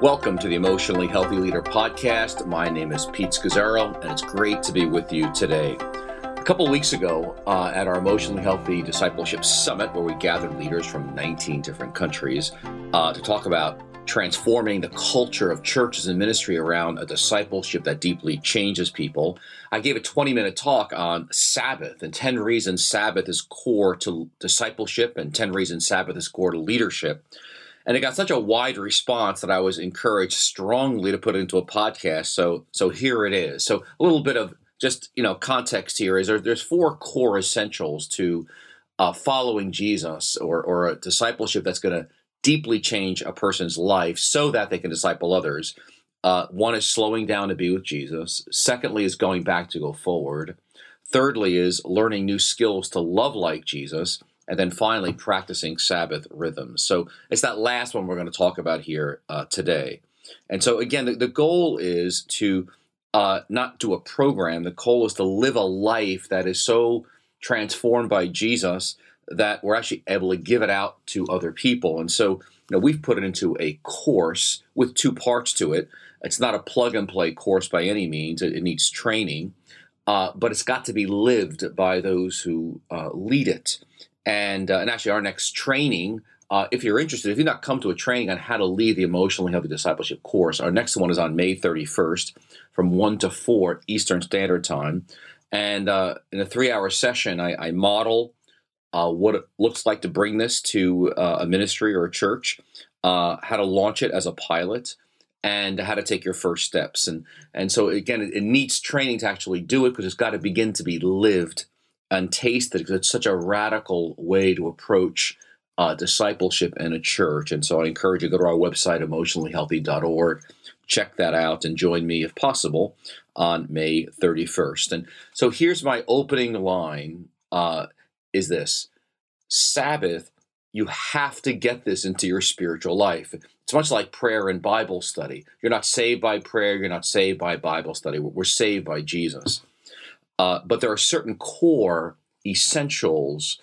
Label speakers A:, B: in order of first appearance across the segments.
A: Welcome to the Emotionally Healthy Leader podcast. My name is Pete Scazzero, and it's great to be with you today. A couple weeks ago, uh, at our Emotionally Healthy Discipleship Summit, where we gathered leaders from 19 different countries uh, to talk about transforming the culture of churches and ministry around a discipleship that deeply changes people, I gave a 20 minute talk on Sabbath and 10 reasons Sabbath is core to discipleship and 10 reasons Sabbath is core to leadership. And it got such a wide response that I was encouraged strongly to put it into a podcast. So so here it is. So a little bit of just you know context here is there, there's four core essentials to uh, following Jesus or or a discipleship that's going to deeply change a person's life so that they can disciple others. Uh, one is slowing down to be with Jesus. Secondly, is going back to go forward. Thirdly, is learning new skills to love like Jesus and then finally practicing Sabbath rhythms. So it's that last one we're going to talk about here uh, today. And so again, the, the goal is to uh, not do a program. The goal is to live a life that is so transformed by Jesus that we're actually able to give it out to other people. And so, you know, we've put it into a course with two parts to it. It's not a plug and play course by any means. It, it needs training, uh, but it's got to be lived by those who uh, lead it and uh, and actually our next training. Uh, if you're interested, if you've not come to a training on how to lead the emotionally healthy discipleship course, our next one is on May 31st from 1 to 4 Eastern Standard Time. And uh, in a three hour session, I, I model uh, what it looks like to bring this to uh, a ministry or a church, uh, how to launch it as a pilot, and how to take your first steps. And, and so, again, it, it needs training to actually do it because it's got to begin to be lived and taste it because it's such a radical way to approach uh, discipleship in a church. And so I encourage you to go to our website, emotionallyhealthy.org, check that out, and join me if possible on May 31st. And so here's my opening line uh, is this Sabbath, you have to get this into your spiritual life. It's much like prayer and Bible study. You're not saved by prayer, you're not saved by Bible study. We're saved by Jesus. Uh, but there are certain core essentials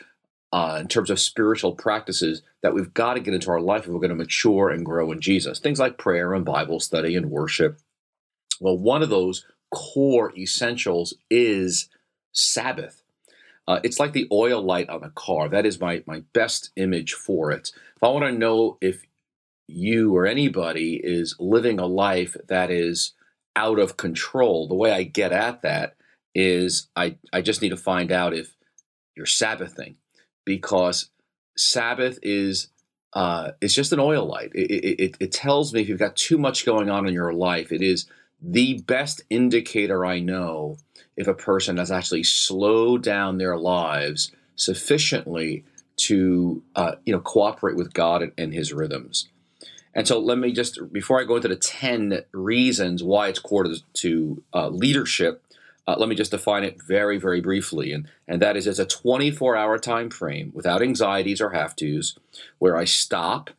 A: uh, in terms of spiritual practices that we've got to get into our life if we're going to mature and grow in Jesus. Things like prayer and Bible study and worship. Well, one of those core essentials is Sabbath. Uh, it's like the oil light on a car. That is my, my best image for it. If I want to know if you or anybody is living a life that is out of control, the way I get at that is I, I just need to find out if you're Sabbathing because Sabbath is uh, it's just an oil light. It, it, it tells me if you've got too much going on in your life. It is the best indicator I know if a person has actually slowed down their lives sufficiently to uh, you know cooperate with God and, and His rhythms. And so let me just before I go into the ten reasons why it's core to, to uh, leadership, uh, let me just define it very, very briefly, and, and that is it's a 24 hour time frame without anxieties or have tos, where I stop,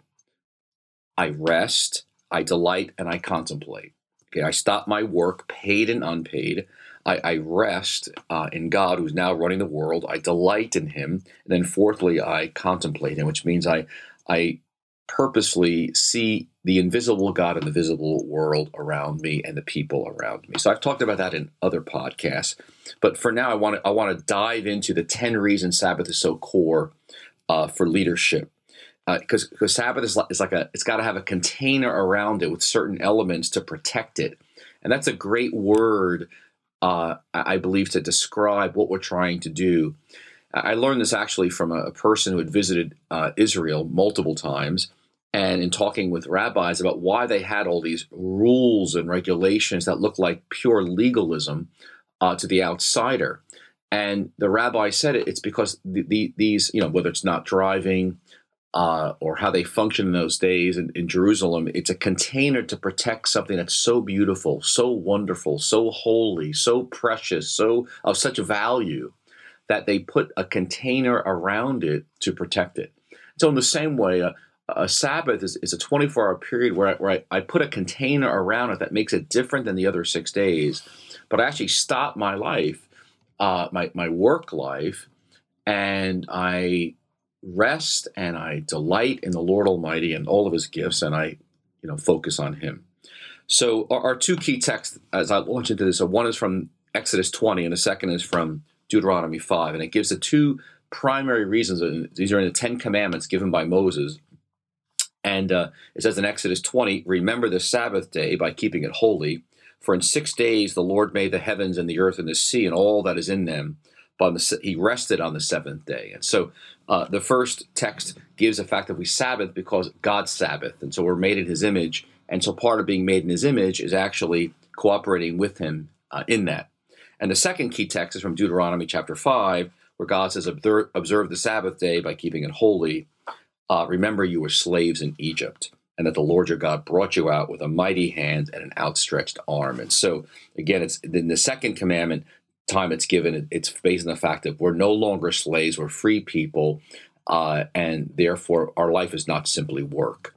A: I rest, I delight, and I contemplate. Okay, I stop my work, paid and unpaid. I, I rest uh, in God, who's now running the world. I delight in Him, and then fourthly, I contemplate Him, which means I I purposely see the invisible God and the visible world around me and the people around me. So I've talked about that in other podcasts, but for now I want to I want to dive into the ten reasons Sabbath is so core uh, for leadership. Because uh, because Sabbath is like, like a it's got to have a container around it with certain elements to protect it, and that's a great word uh, I believe to describe what we're trying to do. I learned this actually from a person who had visited uh, Israel multiple times, and in talking with rabbis about why they had all these rules and regulations that looked like pure legalism uh, to the outsider. And the rabbi said it, it's because the, the, these, you know, whether it's not driving uh, or how they function in those days in, in Jerusalem, it's a container to protect something that's so beautiful, so wonderful, so holy, so precious, so of such value that they put a container around it to protect it. So, in the same way, uh, a Sabbath is, is a 24 hour period where, I, where I, I, put a container around it that makes it different than the other six days. But I actually stop my life, uh, my, my work life, and I rest and I delight in the Lord Almighty and all of his gifts. And I you know, focus on Him. So our, our two key texts, as I launch into this, one is from Exodus 20, and the second is from Deuteronomy 5, and it gives the two primary reasons. These are in the Ten Commandments given by Moses. And uh, it says in Exodus 20, remember the Sabbath day by keeping it holy. For in six days the Lord made the heavens and the earth and the sea and all that is in them. But the, he rested on the seventh day. And so uh, the first text gives the fact that we Sabbath because God's Sabbath. And so we're made in his image. And so part of being made in his image is actually cooperating with him uh, in that. And the second key text is from Deuteronomy chapter 5, where God says, Observe the Sabbath day by keeping it holy. Uh, remember, you were slaves in Egypt, and that the Lord your God brought you out with a mighty hand and an outstretched arm. And so, again, it's in the second commandment time it's given, it's based on the fact that we're no longer slaves, we're free people, uh, and therefore our life is not simply work.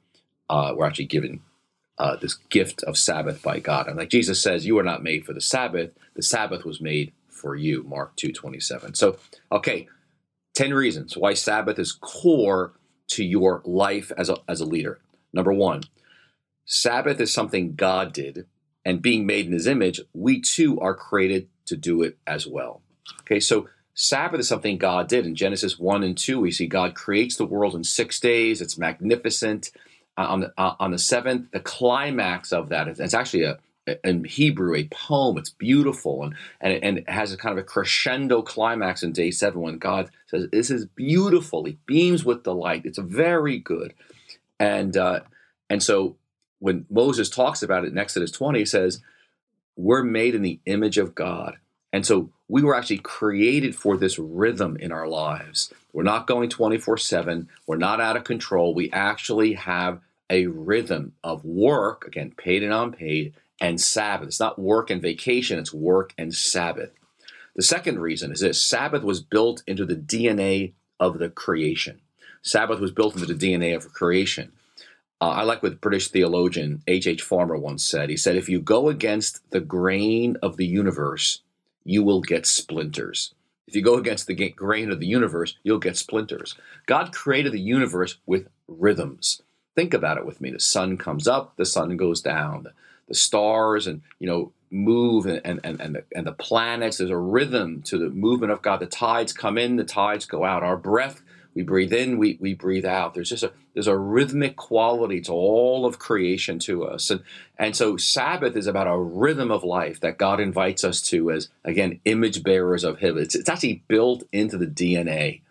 A: Uh, we're actually given uh, this gift of Sabbath by God. And like Jesus says, you are not made for the Sabbath. The Sabbath was made for you, Mark 2.27. So, okay, 10 reasons why Sabbath is core to your life as a, as a leader. Number one, Sabbath is something God did, and being made in his image, we too are created to do it as well. Okay, so Sabbath is something God did. In Genesis 1 and 2, we see God creates the world in six days. It's magnificent. Uh, on, the, uh, on the seventh, the climax of that, it's actually a, in Hebrew, a poem. It's beautiful and, and, and it has a kind of a crescendo climax in day seven when God says, This is beautiful. He beams with delight. It's very good. And, uh, and so when Moses talks about it in Exodus 20, he says, We're made in the image of God. And so we were actually created for this rhythm in our lives. We're not going 24 7, we're not out of control. We actually have a rhythm of work, again, paid and unpaid, and Sabbath. It's not work and vacation, it's work and Sabbath. The second reason is this Sabbath was built into the DNA of the creation. Sabbath was built into the DNA of creation. Uh, I like what British theologian H. H. Farmer once said. He said, If you go against the grain of the universe, you will get splinters. If you go against the grain of the universe, you'll get splinters. God created the universe with rhythms. Think about it with me. The sun comes up, the sun goes down the stars and you know move and and and the, and the planets. There's a rhythm to the movement of God. The tides come in, the tides go out. Our breath, we breathe in, we we breathe out. There's just a there's a rhythmic quality to all of creation to us, and and so Sabbath is about a rhythm of life that God invites us to as again image bearers of Him. It's it's actually built into the DNA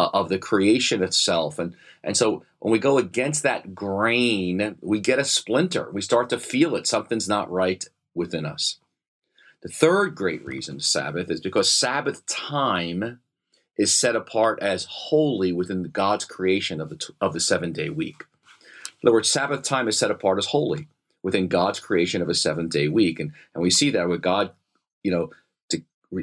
A: uh, of the creation itself. And, and so when we go against that grain, we get a splinter. We start to feel it. Something's not right within us. The third great reason Sabbath is because Sabbath time is set apart as holy within God's creation of the, of the seven day week. In other words, Sabbath time is set apart as holy within God's creation of a seven day week. And, and we see that with God, you know, to,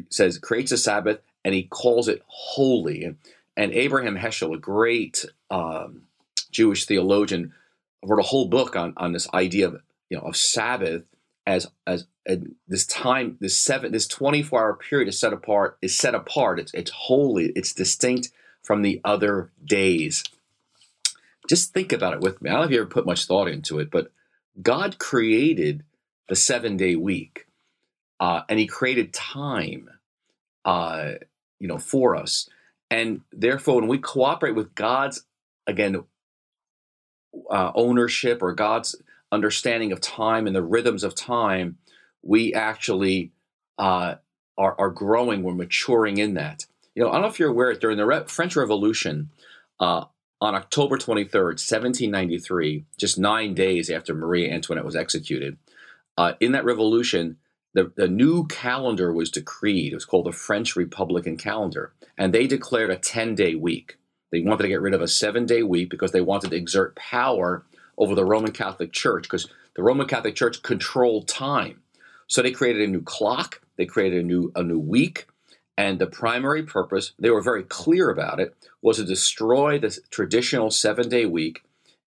A: says creates a Sabbath and he calls it holy. And, and Abraham Heschel, a great um, Jewish theologian, wrote a whole book on, on this idea of you know of Sabbath as as this time this seven this 24 hour period is set apart is set apart. It's it's holy. It's distinct from the other days. Just think about it with me. I don't know if you ever put much thought into it but god created the seven day week uh, and he created time uh, you know for us and therefore, when we cooperate with God's, again, uh, ownership or God's understanding of time and the rhythms of time, we actually uh, are, are growing, we're maturing in that. You know, I don't know if you're aware, during the Re- French Revolution, uh, on October 23rd, 1793, just nine days after Marie Antoinette was executed, uh, in that revolution, the, the new calendar was decreed. It was called the French Republican calendar. And they declared a 10 day week. They wanted to get rid of a seven day week because they wanted to exert power over the Roman Catholic Church because the Roman Catholic Church controlled time. So they created a new clock, they created a new, a new week. And the primary purpose, they were very clear about it, was to destroy the traditional seven day week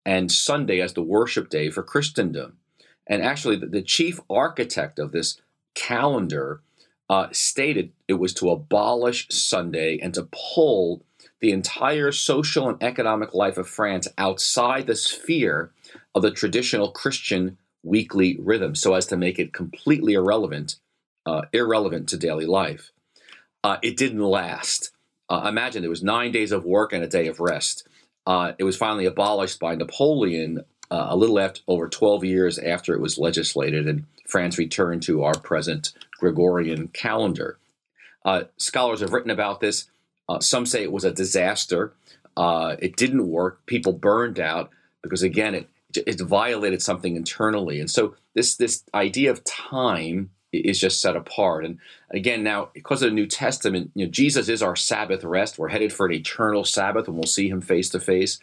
A: and Sunday as the worship day for Christendom. And actually, the, the chief architect of this calendar uh, stated it was to abolish Sunday and to pull the entire social and economic life of France outside the sphere of the traditional Christian weekly rhythm so as to make it completely irrelevant, uh, irrelevant to daily life. Uh, it didn't last. Uh, imagine there was nine days of work and a day of rest. Uh, it was finally abolished by Napoleon uh, a little over 12 years after it was legislated, and France returned to our present Gregorian calendar. Uh, scholars have written about this. Uh, some say it was a disaster. Uh, it didn't work. People burned out because, again, it it violated something internally. And so this this idea of time is just set apart. And again, now because of the New Testament, you know, Jesus is our Sabbath rest. We're headed for an eternal Sabbath, and we'll see Him face to face.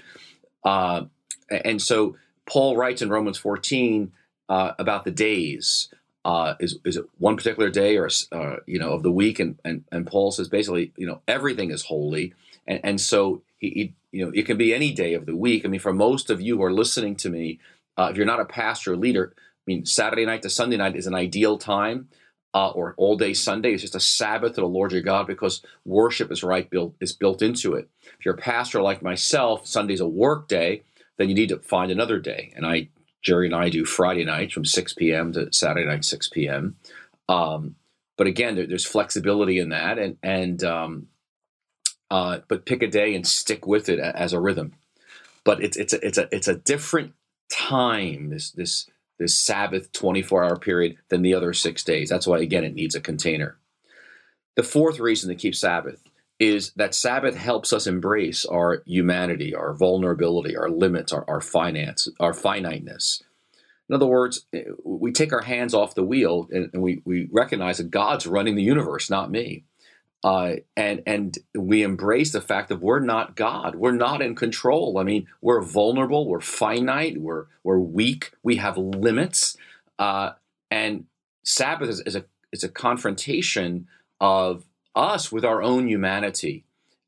A: Uh, and so Paul writes in Romans 14 uh, about the days. Uh, is is it one particular day or uh, you know of the week? And, and and Paul says basically, you know, everything is holy, and and so he, he you know it can be any day of the week. I mean, for most of you who are listening to me, uh, if you're not a pastor or leader, I mean, Saturday night to Sunday night is an ideal time. Uh, or all day Sunday is just a Sabbath to the Lord your God because worship is right built is built into it. If you're a pastor like myself, Sunday's a work day then you need to find another day. And I, Geri and I do Friday nights from 6 p.m. to Saturday night 6 p.m. Um, but again, there, there's flexibility in that, and and um, uh, but pick a day and stick with it as a rhythm. But it's it's a it's a it's a different time this this this Sabbath 24 hour period than the other six days. That's why again it needs a container. The fourth reason to keep Sabbath is that Sabbath helps us embrace our humanity, our vulnerability, our limits, our, our finance, our finiteness. In other words, eh, we take our hands off the wheel and, and we, we recognize that God's running the universe, not me. Uh, and and we embrace the fact that we're not God. We're not in control. I mean, we're vulnerable. We're finite. We're we're weak. We have limits. Uh, and Sabbath is, is a is a confrontation of us with our own humanity.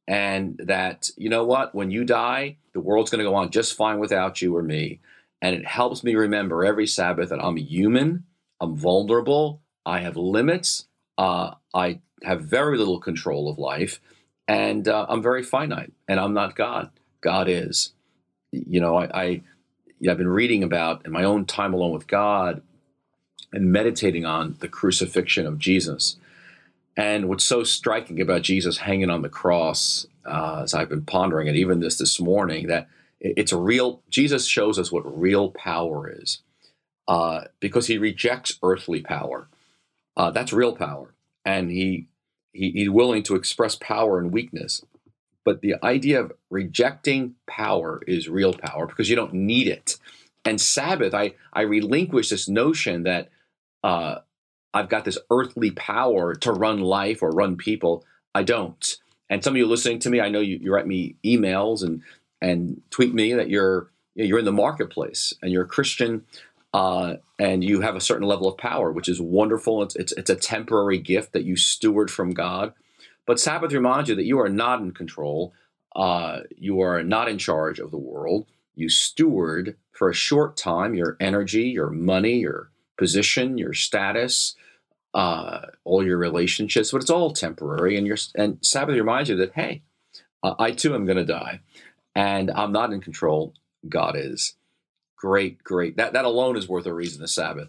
A: And that, you know what, when you die, the world's going to go on just fine without you or me. And it helps me remember every Sabbath that I'm human, I'm vulnerable, I have limits, uh, I have very little control of life, and uh, I'm very finite, and I'm not God. God is. You know, I, I I've been reading about in my own time alone with God and meditating on the crucifixion of Jesus and what's so striking about Jesus hanging on the cross, uh, as I've been pondering it, even this this morning, that it's a real. Jesus shows us what real power is, uh, because he rejects earthly power. Uh, that's real power, and he, he he's willing to express power and weakness. But the idea of rejecting power is real power because you don't need it. And Sabbath, I I relinquish this notion that uh, I've got this earthly power to run life or run people. I don't. And some of you listening to me, I know you, you write me emails and and tweet me that you're you're in the marketplace and you're a Christian uh, and you have a certain level of power, which is wonderful. It's, it's it's a temporary gift that you steward from God. But Sabbath reminds you that you are not in control. Uh, you are not in charge of the world. You steward for a short time your energy, your money, your position, your status, uh, all your relationships, but it's all temporary. And and Sabbath reminds you that hey, uh, I too am going to die, and I'm not in control. God is. Great, great. That that alone is worth a reason to Sabbath.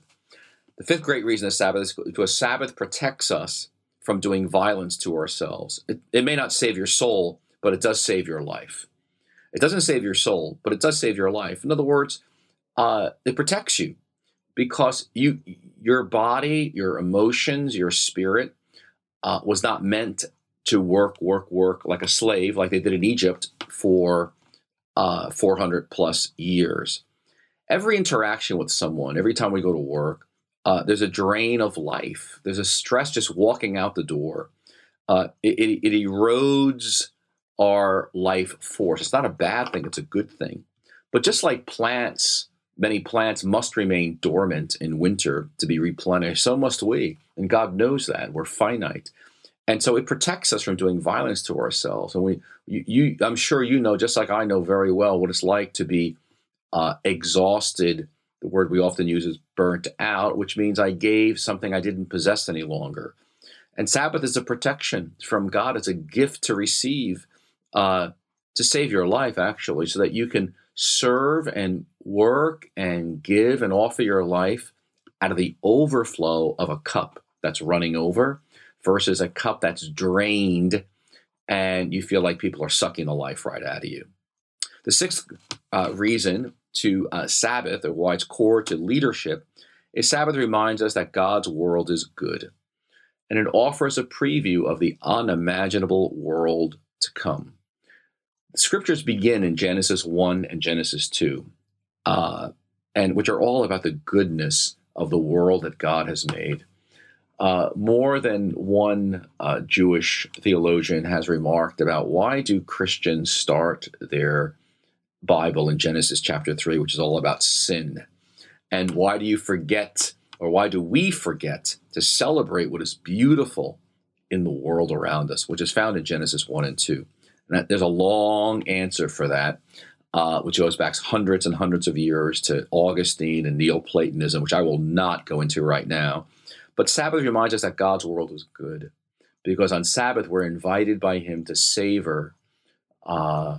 A: The fifth great reason to Sabbath is a Sabbath protects us from doing violence to ourselves. It, it may not save your soul, but it does save your life. It doesn't save your soul, but it does save your life. In other words, uh, it protects you because you your body, your emotions, your spirit uh, was not meant to work, work, work like a slave, like they did in Egypt for uh, 400 plus years. Every interaction with someone, every time we go to work, uh, there's a drain of life. There's a stress just walking out the door. Uh, it, it, it erodes our life force. It's not a bad thing, it's a good thing. But just like plants Many plants must remain dormant in winter to be replenished. So must we. And God knows that. We're finite. And so it protects us from doing violence to ourselves. And we, you, you I'm sure you know, just like I know very well, what it's like to be uh, exhausted. The word we often use is burnt out, which means I gave something I didn't possess any longer. And Sabbath is a protection from God. It's a gift to receive uh, to save your life, actually, so that you can serve and work and give and offer your life out of the overflow of a cup that's running over versus a cup that's drained and you feel like people are sucking the life right out of you. The sixth uh, reason to uh, Sabbath, or why it's core to leadership, is Sabbath reminds us that God's world is good. And it offers a preview of the unimaginable world to come. The scriptures begin in Genesis 1 and Genesis 2, uh, and which are all about the goodness of the world that God has made. Uh, more than one uh, Jewish theologian has remarked about why do Christians start their Bible in Genesis chapter 3, which is all about sin? And why do you forget, or why do we forget to celebrate what is beautiful in the world around us, which is found in Genesis 1 and 2? And that, there's a long answer for that. Uh, which goes back hundreds and hundreds of years to Augustine and Neoplatonism, which I will not go into right now. But Sabbath reminds us that God's world is good because on Sabbath we're invited by Him to savor uh,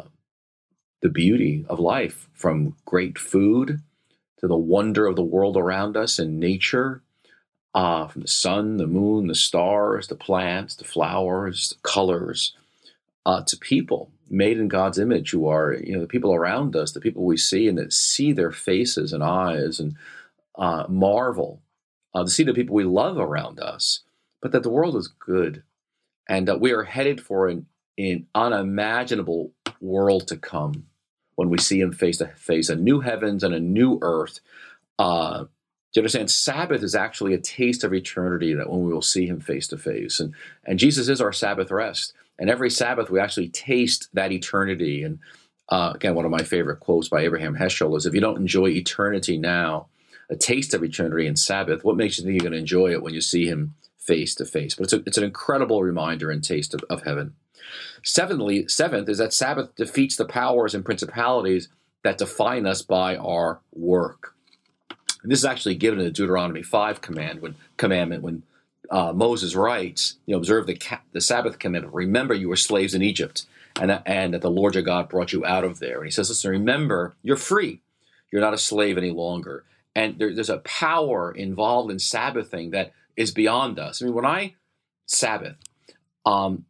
A: the beauty of life from great food to the wonder of the world around us and nature, uh, from the sun, the moon, the stars, the plants, the flowers, the colors, uh, to people made in God's image who are, you know, the people around us, the people we see and that see their faces and eyes and uh, marvel uh, to see the people we love around us, but that the world is good and that we are headed for an, an unimaginable world to come when we see Him face to face, a new heavens and a new earth. Uh, do you understand? Sabbath is actually a taste of eternity that when we will see Him face to face. And, and Jesus is our Sabbath rest. And every Sabbath, we actually taste that eternity. And uh, again, one of my favorite quotes by Abraham Heschel is if you don't enjoy eternity now, a taste of eternity in Sabbath, what makes you think you're going to enjoy it when you see him face to face? But it's, a, it's an incredible reminder and taste of, of heaven. Seventhly, seventh is that Sabbath defeats the powers and principalities that define us by our work. And this is actually given in the Deuteronomy 5 command when commandment when uh, Moses writes, you know, observe the, the Sabbath commandment. Remember you were slaves in Egypt and, and that the Lord your God brought you out of there. And he says, listen, remember, you're free. You're not a slave any longer and there, there's a power involved in Sabbathing that is beyond us. I mean, when I Sabbath, um,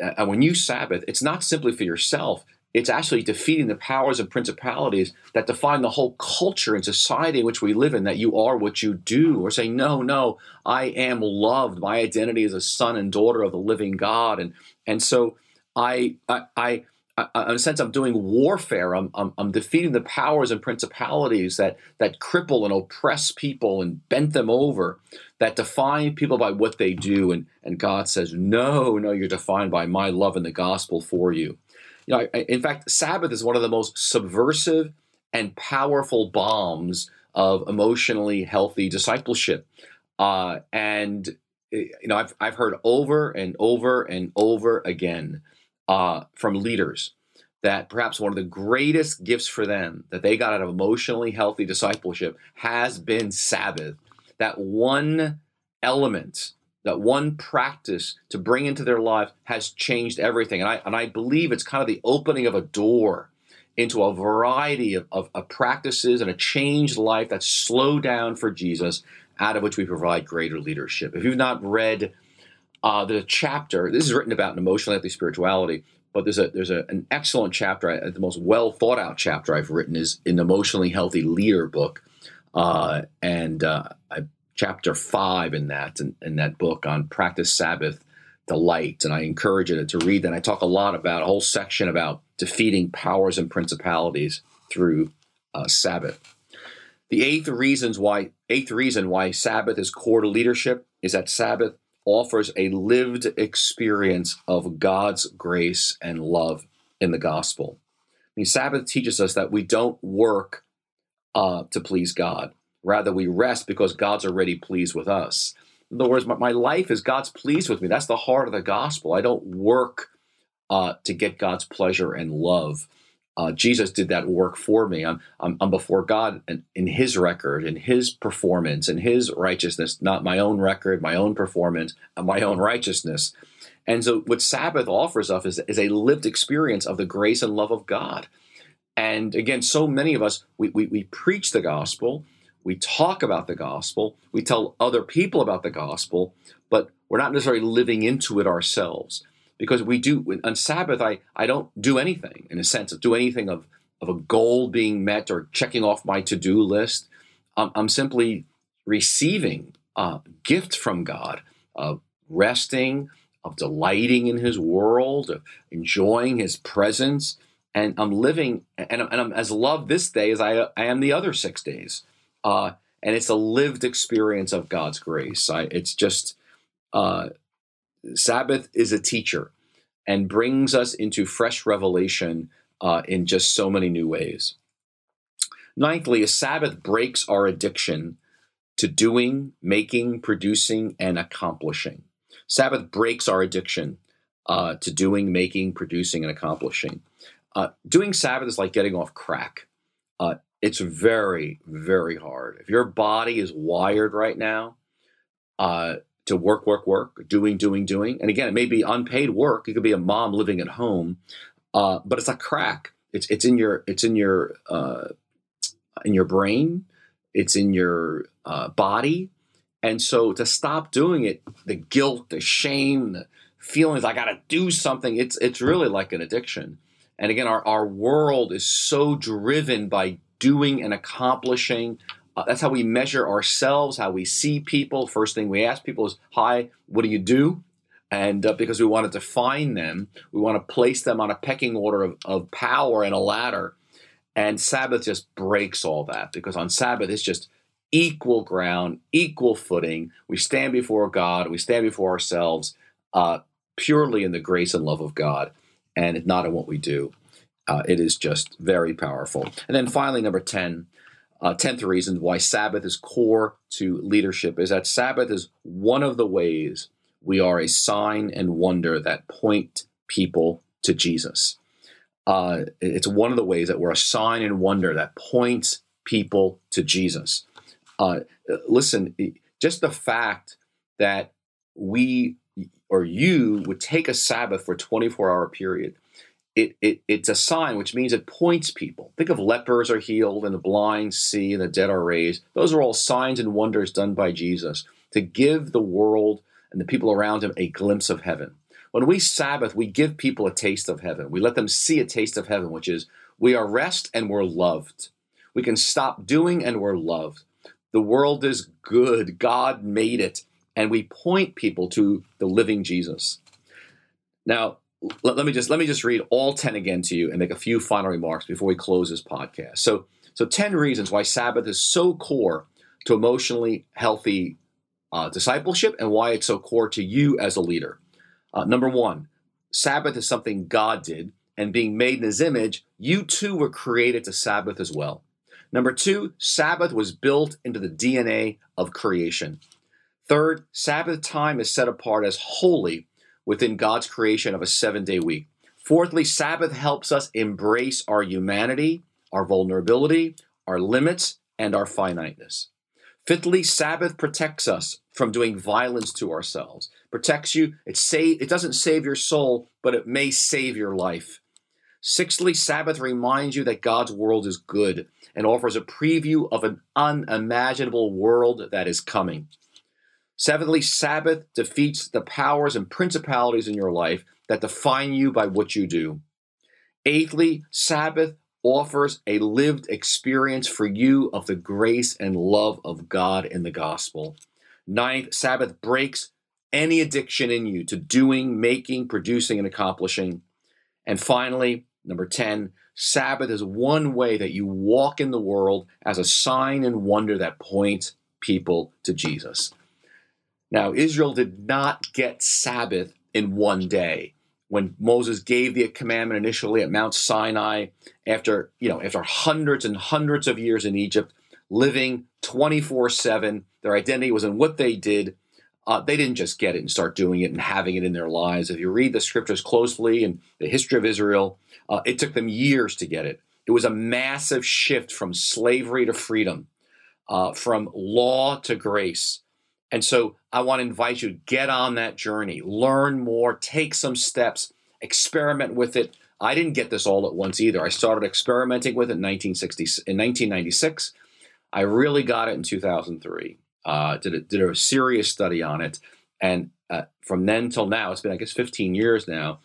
A: and when you Sabbath, it's not simply for yourself. It's actually defeating the powers and principalities that define the whole culture and society in which we live in, that you are what you do. Or saying, no, no, I am loved. My identity is a son and daughter of the living God. And, and so I, I, I in a sense, I'm doing warfare. I'm, I'm, I'm, defeating the powers and principalities that, that cripple and oppress people and bent them over, that define people by what they do. And, and God says, no, no, you're defined by my love and the gospel for you. You know, I, in fact, Sabbath is one of the most subversive and powerful bombs of emotionally healthy discipleship. Uh, and you know, I've I've heard over and over and over again uh, from leaders that perhaps one of the greatest gifts for them that they got out of emotionally healthy discipleship has been Sabbath. That one element, that one practice to bring into their life has changed everything. And I, and I believe it's kind of the opening of a door into a variety of, of, of practices and a changed life that's slowed down for Jesus, out of which we provide greater leadership. If you've not read uh, the chapter. This is written about in emotional healthy spirituality, but there's a there's a, an excellent chapter. The most well thought out chapter I've written is in the emotionally healthy leader book, uh, and uh, chapter five in that in, in, that book on practice Sabbath delight. And I encourage it to read that. I talk a lot about a whole section about defeating powers and principalities through uh, Sabbath. The eighth reasons why eighth reason why Sabbath is core to leadership is that Sabbath offers a lived experience of God's grace and love in the gospel. I mean, Sabbath teaches us that we don't work uh, to please God. Rather, we rest because God's already pleased with us. In other words, my, my, life is God's pleased with me. That's the heart of the gospel. I don't work uh, to get God's pleasure and love. Uh, Jesus did that work for me. I'm, I'm, I'm before God in, in, His record, in His performance, in His righteousness, not my own record, my own performance, my own righteousness. And so, what Sabbath offers us is, is a lived experience of the grace and love of God. And again, so many of us, we, we, we preach the gospel, we talk about the gospel, we tell other people about the gospel, but we're not necessarily living into it ourselves. Because we do, on Sabbath, I, I don't do anything in a sense of do anything of, of a goal being met or checking off my to do list. I'm, I'm simply receiving a gift from God of resting, of delighting in His world, of enjoying His presence, and I'm living and I'm, and I'm as loved this day as I, I am the other six days. Uh, and it's a lived experience of God's grace. I, it's just uh, Sabbath is a teacher and brings us into fresh revelation uh, in just so many new ways. Ninthly, a Sabbath breaks our addiction to doing, making, producing, and accomplishing. Sabbath breaks our addiction uh, to doing, making, producing, and accomplishing. Uh, doing Sabbath is like getting off crack. Uh, it's very, very hard. If your body is wired right now uh, to work, work, work, doing, doing, doing, and again, it may be unpaid work. It could be a mom living at home, uh, but it's a crack. It's it's in your it's in your uh, in your brain. It's in your uh, body, and so to stop doing it, the guilt, the shame, the feelings I got to do something. It's it's really like an addiction. And again, our, our world is so driven by doing and accomplishing. Uh, that's how we measure ourselves, how we see people. First thing we ask people is, Hi, what do you do? And uh, because we want to define them, we want to place them on a pecking order of, of power and a ladder. And Sabbath just breaks all that because on Sabbath it's just equal ground, equal footing. We stand before God, we stand before ourselves uh, purely in the grace and love of God and not in what we do. Uh, it is just very powerful. And then finally, number 10, uh, 10th reason why Sabbath is core to leadership is that Sabbath is one of the ways we are a sign and wonder that point people to Jesus. Uh, it's one of the ways that we're a sign and wonder that points people to Jesus. Uh, listen, just the fact that we or you would take a Sabbath for a 24 hour period, it, it, it's a sign, which means it points people. Think of lepers are healed and the blind see and the dead are raised. Those are all signs and wonders done by Jesus to give the world and the people around him a glimpse of heaven. When we Sabbath, we give people a taste of heaven. We let them see a taste of heaven, which is we are rest and we're loved. We can stop doing and we're loved. The world is good. God made it and we point people to the living Jesus. Now, let, let, me just let me just read all 10 again to you and make a few final remarks before we close this podcast. So, so 10 reasons why Sabbath is so core to emotionally healthy uh, discipleship and why it's so core to you as a leader. Uh, number one, Sabbath is something God did, and being made in His image, you too were created to Sabbath as well. Number two, Sabbath was built into the DNA of creation. Third, Sabbath time is set apart as holy within God's creation of a seven day week. Fourthly, Sabbath helps us embrace our humanity, our vulnerability, our limits, and our finiteness. Fifthly, Sabbath protects us from doing violence to ourselves. Protects you. It save, it doesn't save your soul, but it may save your life. Sixthly, Sabbath reminds you that God's world is good and offers a preview of an unimaginable world that is coming. Seventhly, Sabbath defeats the powers and principalities in your life that define you by what you do. Eighthly, Sabbath offers a lived experience for you of the grace and love of God in the gospel. Ninth, Sabbath breaks any addiction in you to doing, making, producing, and accomplishing. And finally, number 10, Sabbath is one way that you walk in the world as a sign and wonder that points people to Jesus. Now, Israel did not get Sabbath in one day. When Moses gave the commandment initially at Mount Sinai, after you know, after hundreds and hundreds of years in Egypt, living 24/7, their identity was in what they did. Uh, they didn't just get it and start doing it and having it in their lives. If you read the scriptures closely and the history of Israel, uh, it took them years to get it. It was a massive shift from slavery to freedom, uh, from law to grace. And so I want to invite you to get on that journey, learn more, take some steps, experiment with it. I didn't get this all at once either. I started experimenting with it in 1960 in 1996. I really got it in 2003. Uh, did a, did a serious study on it, and uh, from then till now, it's been I guess 15 years now.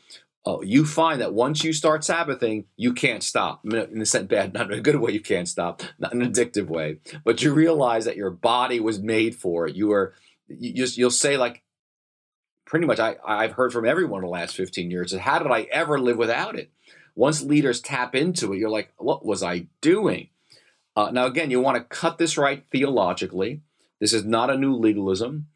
A: Uh, you find that once you start Sabbathing, you can't stop. in a sense, bad, not in a good way, you can't stop, not in an addictive way, but you realize that your body was made for it. You are, you just, you'll say like, pretty much, I, I've heard from everyone in the last 15 years, how did I ever live without it? Once leaders tap into it, you're like, what was I doing? Uh, now, again, you want to cut this right theologically. This is not a new legalism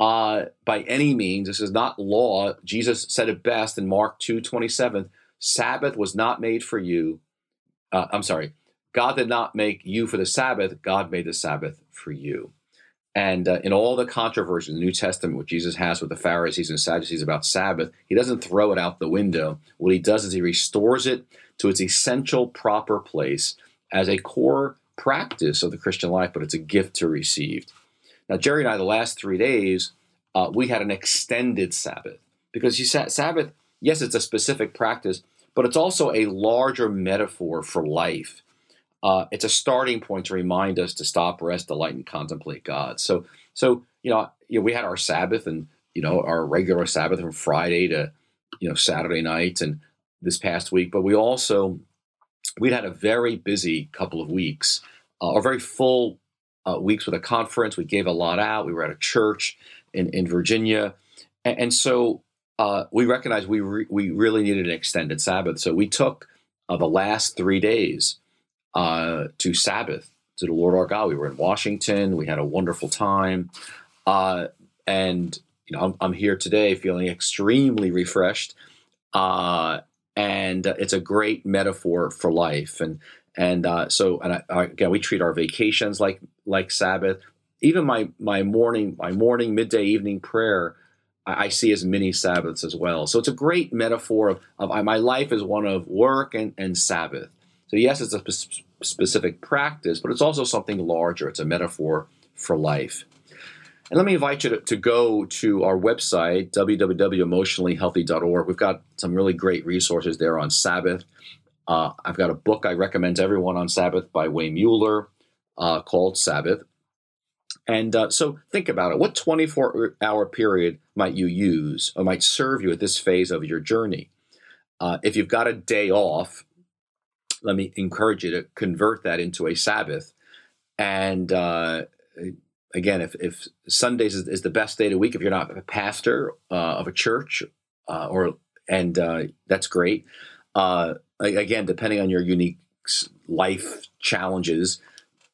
A: uh, by any means. This is not law. Jesus said it best in Mark 2 27. Sabbath was not made for you. Uh, I'm sorry. God did not make you for the Sabbath. God made the Sabbath for you. And uh, in all the controversy in the New Testament, what Jesus has with the Pharisees and Sadducees about Sabbath, he doesn't throw it out the window. What he does is he restores it to its essential, proper place as a core practice of the Christian life, but it's a gift to receive. Now, Geri and I, the last three days, uh, we had an extended Sabbath because you said Sabbath, yes, it's a specific practice, but it's also a larger metaphor for life. Uh, it's a starting point to remind us to stop, rest, delight, and contemplate God. So, so you know, you know, we had our Sabbath and you know our regular Sabbath from Friday to you know Saturday night and this past week, but we also we'd had a very busy couple of weeks, uh, or very full uh, weeks with a conference. We gave a lot out. We were at a church in, in Virginia. And, and so uh, we recognized we, re- we really needed an extended Sabbath. So we took uh, the last three days uh, to Sabbath to the Lord our God. We were in Washington. We had a wonderful time. Uh, and, you know, I'm, I'm, here today feeling extremely refreshed. Uh, and it's a great metaphor for life. And and uh, so, and I, again, we treat our vacations like like Sabbath. Even my my morning, my morning, midday, evening prayer, I, I see as mini Sabbaths as well. So it's a great metaphor of, of my life is one of work and, and Sabbath. So yes, it's a sp- specific practice, but it's also something larger. It's a metaphor for life. And let me invite you to, to go to our website, www.emotionallyhealthy.org. We've got some really great resources there on Sabbath. Uh, I've got a book I recommend to everyone on Sabbath by Wayne Mueller uh, called Sabbath. And uh, so think about it. What 24 hour period might you use or might serve you at this phase of your journey? Uh, if you've got a day off, let me encourage you to convert that into a Sabbath. And uh, again, if, if Sundays is, is, the best day of the week, if you're not a pastor uh, of a church, or and that's great again, depending on your unique life challenges,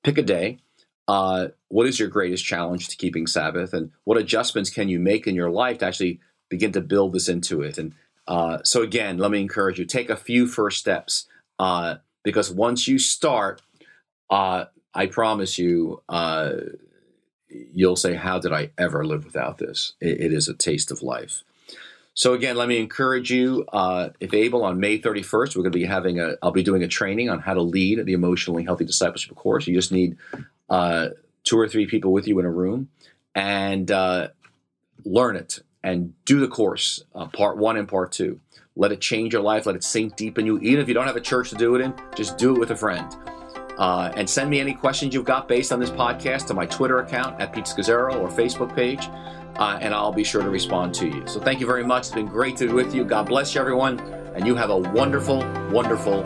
A: pick a day. Uh, what is your greatest challenge to keeping Sabbath, and what adjustments can you make in your life to actually begin to build this into it? And uh, so, again, let me encourage you: take a few first steps, uh, because once you start, uh, I promise you, uh, you'll say, "How did I ever live without this?" it, it is a taste of life. So again, let me encourage you, uh, if able, on May 31st, we're going to be having a, I'll be doing a training on how to lead the emotionally healthy discipleship course. You just need uh, two or three people with you in a room and uh, learn it and do the course, uh, part one and part two. Let it change your life. Let it sink deep in you. Even if you don't have a church to do it in, just do it with a friend. Uh, and send me any questions you've got based on this podcast to my Twitter account at Pete Scazzero or Facebook page uh, and I'll be sure to respond to you. So thank you very much. It's been great to be with you. God bless you, everyone, and you have a wonderful, wonderful